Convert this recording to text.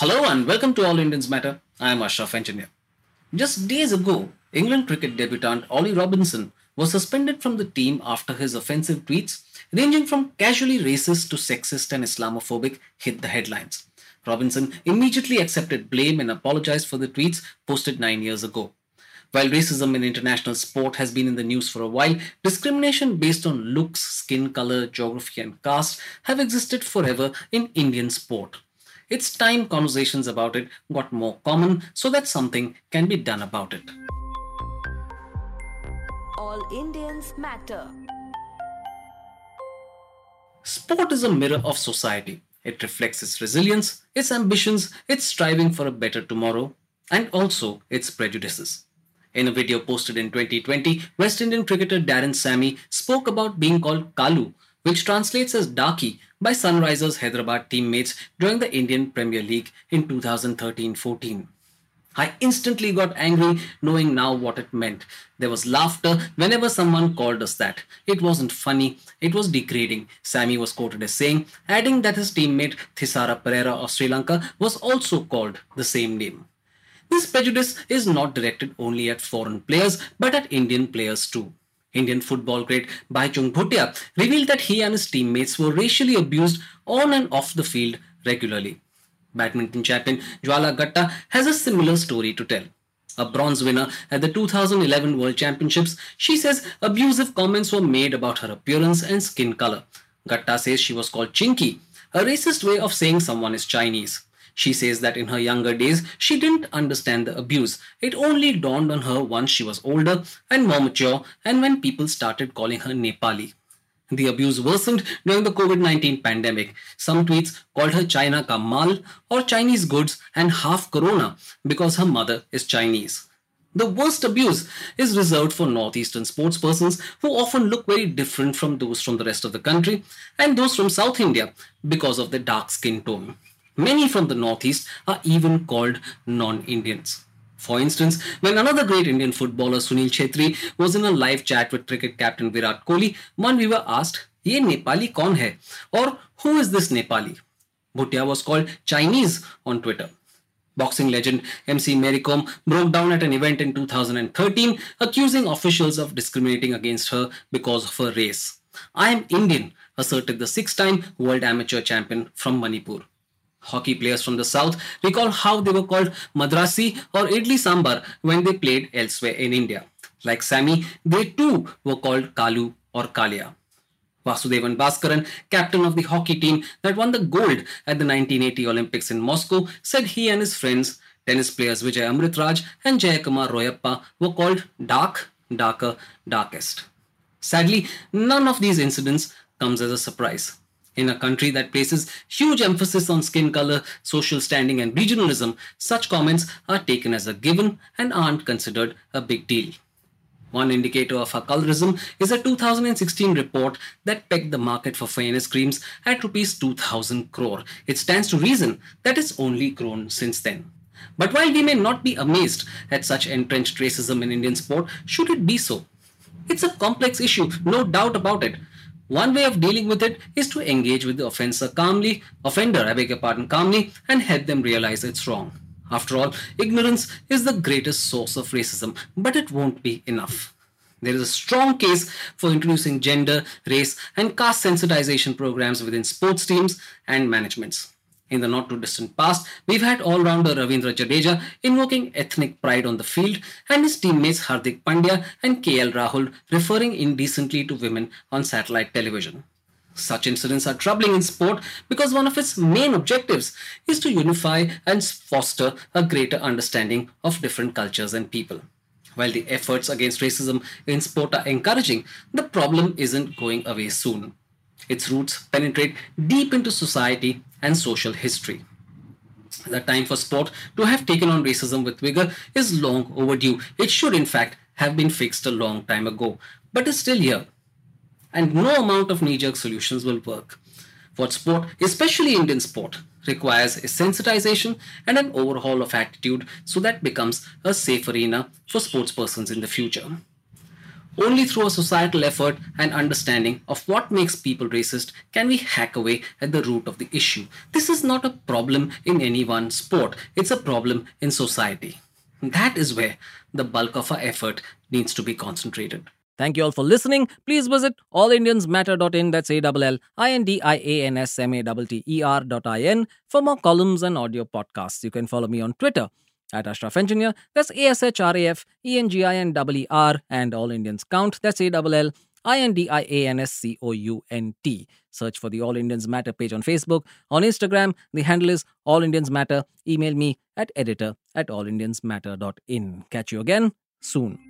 Hello and welcome to All Indians Matter. I am Ashraf Engineer. Just days ago, England cricket debutant Ollie Robinson was suspended from the team after his offensive tweets, ranging from casually racist to sexist and Islamophobic, hit the headlines. Robinson immediately accepted blame and apologized for the tweets posted nine years ago. While racism in international sport has been in the news for a while, discrimination based on looks, skin color, geography, and caste have existed forever in Indian sport. It's time conversations about it got more common so that something can be done about it. All Indians matter. Sport is a mirror of society. It reflects its resilience, its ambitions, its striving for a better tomorrow, and also its prejudices. In a video posted in 2020, West Indian cricketer Darren Sammy spoke about being called Kalu which translates as Darky by Sunrisers Hyderabad teammates during the Indian Premier League in 2013 14. I instantly got angry knowing now what it meant. There was laughter whenever someone called us that. It wasn't funny, it was degrading, Sammy was quoted as saying, adding that his teammate Thisara Perera of Sri Lanka was also called the same name. This prejudice is not directed only at foreign players but at Indian players too. Indian football great Bhaichung Bhutia revealed that he and his teammates were racially abused on and off the field regularly. Badminton champion Jwala Gutta has a similar story to tell. A bronze winner at the 2011 World Championships, she says abusive comments were made about her appearance and skin color. Gutta says she was called Chinky, a racist way of saying someone is Chinese. She says that in her younger days, she didn't understand the abuse. It only dawned on her once she was older and more mature, and when people started calling her Nepali. The abuse worsened during the COVID 19 pandemic. Some tweets called her China ka mal or Chinese goods and half corona because her mother is Chinese. The worst abuse is reserved for northeastern sportspersons who often look very different from those from the rest of the country and those from South India because of their dark skin tone. Many from the Northeast are even called non Indians. For instance, when another great Indian footballer Sunil Chhetri was in a live chat with cricket captain Virat Kohli, one viewer asked, Ye Nepali kaun hai? Or who is this Nepali? Bhutia was called Chinese on Twitter. Boxing legend MC Mary Kom broke down at an event in 2013 accusing officials of discriminating against her because of her race. I am Indian, asserted the six time world amateur champion from Manipur. Hockey players from the south recall how they were called Madrasi or Idli Sambar when they played elsewhere in India. Like Sammy, they too were called Kalu or Kalia. Vasudevan Bhaskaran, captain of the hockey team that won the gold at the 1980 Olympics in Moscow, said he and his friends, tennis players Vijay Amritraj and Jayakumar Royappa, were called dark, darker, darkest. Sadly, none of these incidents comes as a surprise in a country that places huge emphasis on skin color, social standing, and regionalism, such comments are taken as a given and aren't considered a big deal. One indicator of our colorism is a 2016 report that pegged the market for fairness creams at rupees 2000 crore. It stands to reason that it's only grown since then. But while we may not be amazed at such entrenched racism in Indian sport, should it be so? It's a complex issue, no doubt about it. One way of dealing with it is to engage with the offender calmly, offender, I beg your pardon, calmly, and help them realize it's wrong. After all, ignorance is the greatest source of racism, but it won't be enough. There is a strong case for introducing gender, race, and caste sensitization programs within sports teams and managements. In the not too distant past, we've had all rounder Ravindra Jadeja invoking ethnic pride on the field, and his teammates Hardik Pandya and KL Rahul referring indecently to women on satellite television. Such incidents are troubling in sport because one of its main objectives is to unify and foster a greater understanding of different cultures and people. While the efforts against racism in sport are encouraging, the problem isn't going away soon. Its roots penetrate deep into society and social history. The time for sport to have taken on racism with vigor is long overdue. It should, in fact, have been fixed a long time ago, but is still here. And no amount of knee jerk solutions will work. What sport, especially Indian sport, requires a sensitization and an overhaul of attitude so that becomes a safe arena for sports persons in the future. Only through a societal effort and understanding of what makes people racist can we hack away at the root of the issue. This is not a problem in any one sport, it's a problem in society. That is where the bulk of our effort needs to be concentrated. Thank you all for listening. Please visit allindiansmatter.in, that's A-L-L-I-N-D-I-A-N-S-M-A-T-T-E-R dot I-N for more columns and audio podcasts. You can follow me on Twitter at Ashraf Engineer, that's A-S-H-R-A-F-E-N-G-I-N-E-R, and All Indians Count, that's A-L-L-I-N-D-I-A-N-S-C-O-U-N-T. Search for the All Indians Matter page on Facebook. On Instagram, the handle is All Indians Matter. Email me at editor at allindiansmatter.in. Catch you again soon.